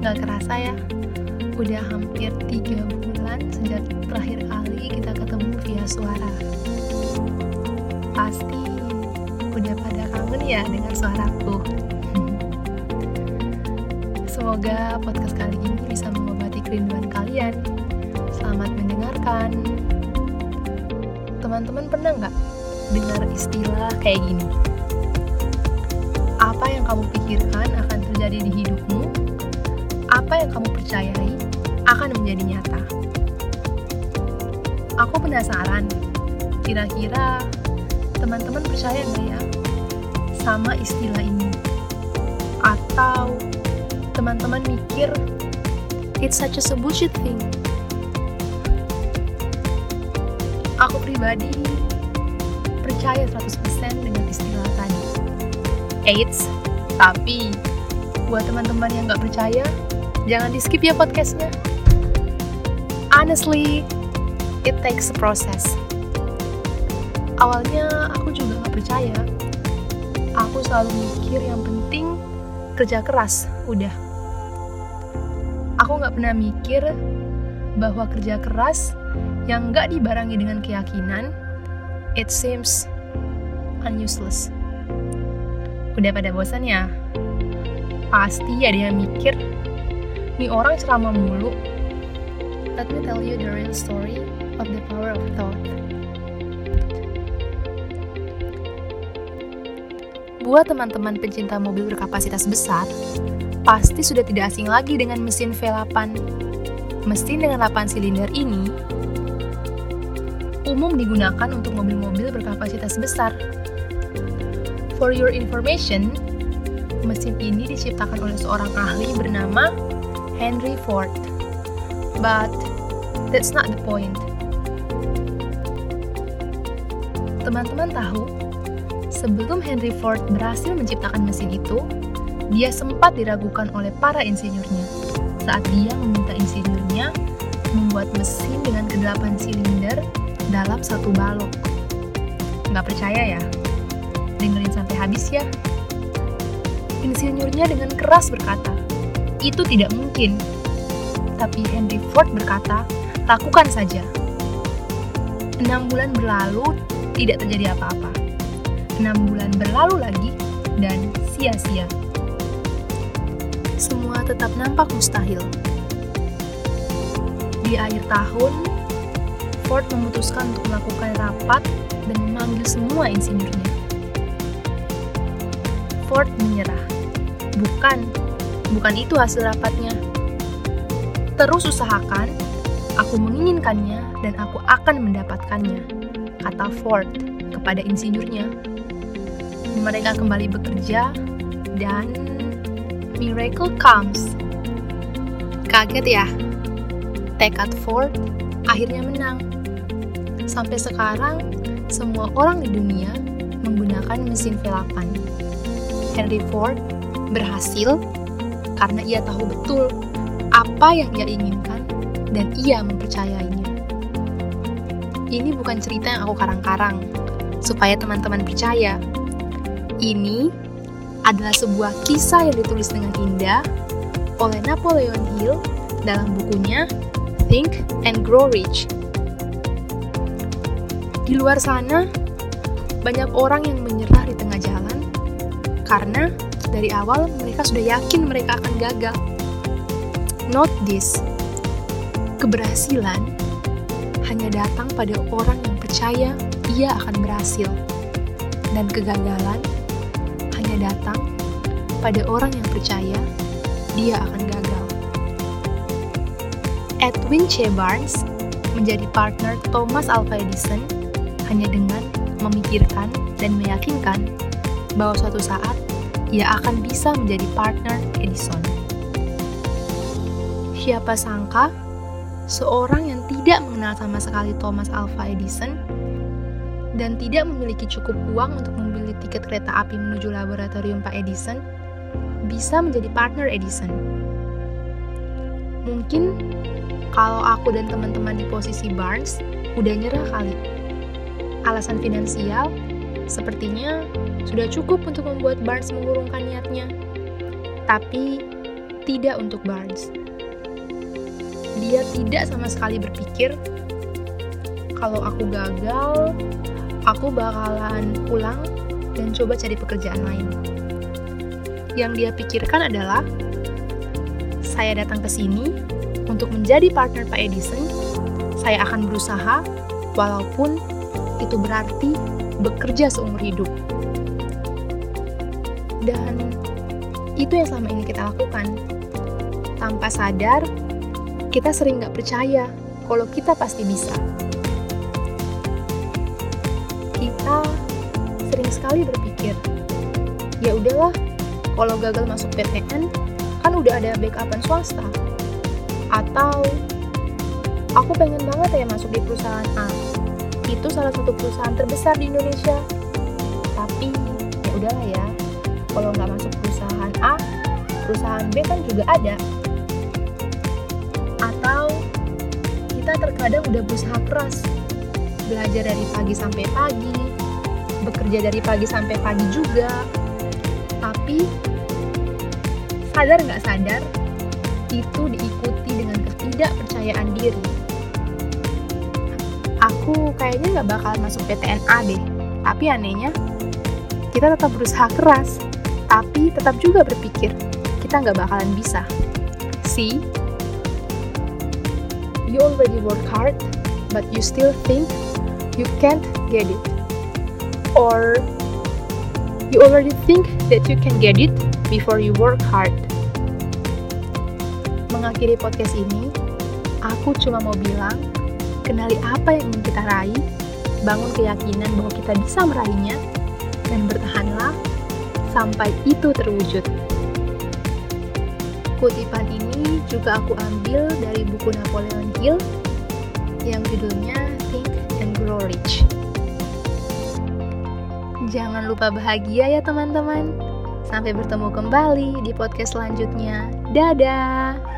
Gak kerasa ya, udah hampir tiga bulan sejak terakhir kali kita ketemu via suara. Pasti udah pada kangen ya dengan suaraku. Semoga podcast kali ini bisa mengobati kerinduan kalian. Selamat mendengarkan. Teman-teman pernah nggak dengar istilah kayak gini? Apa yang kamu pikirkan akan terjadi di hidupmu, apa yang kamu percayai akan menjadi nyata. Aku penasaran, kira-kira teman-teman percaya nggak ya sama istilah ini? Atau teman-teman mikir, it's such a bullshit thing. Aku pribadi percaya 100% dengan istilah tadi. Eits, tapi buat teman-teman yang nggak percaya, jangan di skip ya podcastnya. Honestly, it takes a process. Awalnya aku juga nggak percaya. Aku selalu mikir yang penting kerja keras, udah. Aku nggak pernah mikir bahwa kerja keras yang nggak dibarengi dengan keyakinan, it seems unuseless. Udah pada bosan ya? Pasti ada yang mikir, nih orang ceramah mulu. Let me tell you the real story of the power of thought. Buat teman-teman pencinta mobil berkapasitas besar, pasti sudah tidak asing lagi dengan mesin V8. Mesin dengan 8 silinder ini umum digunakan untuk mobil-mobil berkapasitas besar. For your information, mesin ini diciptakan oleh seorang ahli bernama Henry Ford. But that's not the point. Teman-teman tahu, sebelum Henry Ford berhasil menciptakan mesin itu, dia sempat diragukan oleh para insinyurnya saat dia meminta insinyurnya membuat mesin dengan kedelapan silinder dalam satu balok. Nggak percaya ya? Dengerin sampai habis ya. Insinyurnya dengan keras berkata, itu tidak mungkin. Tapi Henry Ford berkata, lakukan saja. Enam bulan berlalu, tidak terjadi apa-apa. Enam bulan berlalu lagi, dan sia-sia. Semua tetap nampak mustahil. Di akhir tahun, Ford memutuskan untuk melakukan rapat dan memanggil semua insinyurnya. Ford menyerah. Bukan, bukan itu hasil rapatnya. Terus usahakan, aku menginginkannya dan aku akan mendapatkannya, kata Ford kepada insinyurnya. Mereka kembali bekerja dan miracle comes. Kaget ya? Tekad Ford akhirnya menang. Sampai sekarang, semua orang di dunia menggunakan mesin V8. Henry Ford berhasil karena ia tahu betul apa yang ia inginkan dan ia mempercayainya. Ini bukan cerita yang aku karang-karang, supaya teman-teman percaya. Ini adalah sebuah kisah yang ditulis dengan indah oleh Napoleon Hill dalam bukunya Think and Grow Rich. Di luar sana, banyak orang yang menyerah di tengah jalan karena dari awal mereka sudah yakin mereka akan gagal. Note this, keberhasilan hanya datang pada orang yang percaya ia akan berhasil, dan kegagalan hanya datang pada orang yang percaya dia akan gagal. Edwin C. Barnes menjadi partner Thomas Alva Edison hanya dengan memikirkan dan meyakinkan bahwa suatu saat ia akan bisa menjadi partner Edison. Siapa sangka, seorang yang tidak mengenal sama sekali Thomas Alva Edison dan tidak memiliki cukup uang untuk membeli tiket kereta api menuju laboratorium Pak Edison, bisa menjadi partner Edison. Mungkin kalau aku dan teman-teman di posisi Barnes udah nyerah kali. Alasan finansial sepertinya sudah cukup untuk membuat Barnes mengurungkan niatnya. Tapi tidak untuk Barnes. Dia tidak sama sekali berpikir kalau aku gagal, aku bakalan pulang dan coba cari pekerjaan lain. Yang dia pikirkan adalah, saya datang ke sini untuk menjadi partner Pak Edison, saya akan berusaha walaupun itu berarti bekerja seumur hidup. Dan itu yang selama ini kita lakukan. Tanpa sadar, kita sering nggak percaya kalau kita pasti bisa. Kita sering sekali berpikir, ya udahlah, kalau gagal masuk PTN, kan udah ada backupan swasta. Atau, aku pengen banget ya masuk di perusahaan A. Itu salah satu perusahaan terbesar di Indonesia. Tapi, ya udahlah ya, kalau nggak masuk perusahaan A, perusahaan B kan juga ada. Atau kita terkadang udah berusaha keras, belajar dari pagi sampai pagi, bekerja dari pagi sampai pagi juga, tapi sadar nggak sadar, itu diikuti dengan ketidakpercayaan diri. Aku kayaknya nggak bakal masuk PTN A deh, tapi anehnya kita tetap berusaha keras tapi tetap juga berpikir kita nggak bakalan bisa. See, you already work hard, but you still think you can't get it. Or you already think that you can get it before you work hard. Mengakhiri podcast ini, aku cuma mau bilang, kenali apa yang ingin kita raih, bangun keyakinan bahwa kita bisa meraihnya, dan bertahanlah sampai itu terwujud. Kutipan ini juga aku ambil dari buku Napoleon Hill yang judulnya Think and Grow Rich. Jangan lupa bahagia ya teman-teman. Sampai bertemu kembali di podcast selanjutnya. Dadah!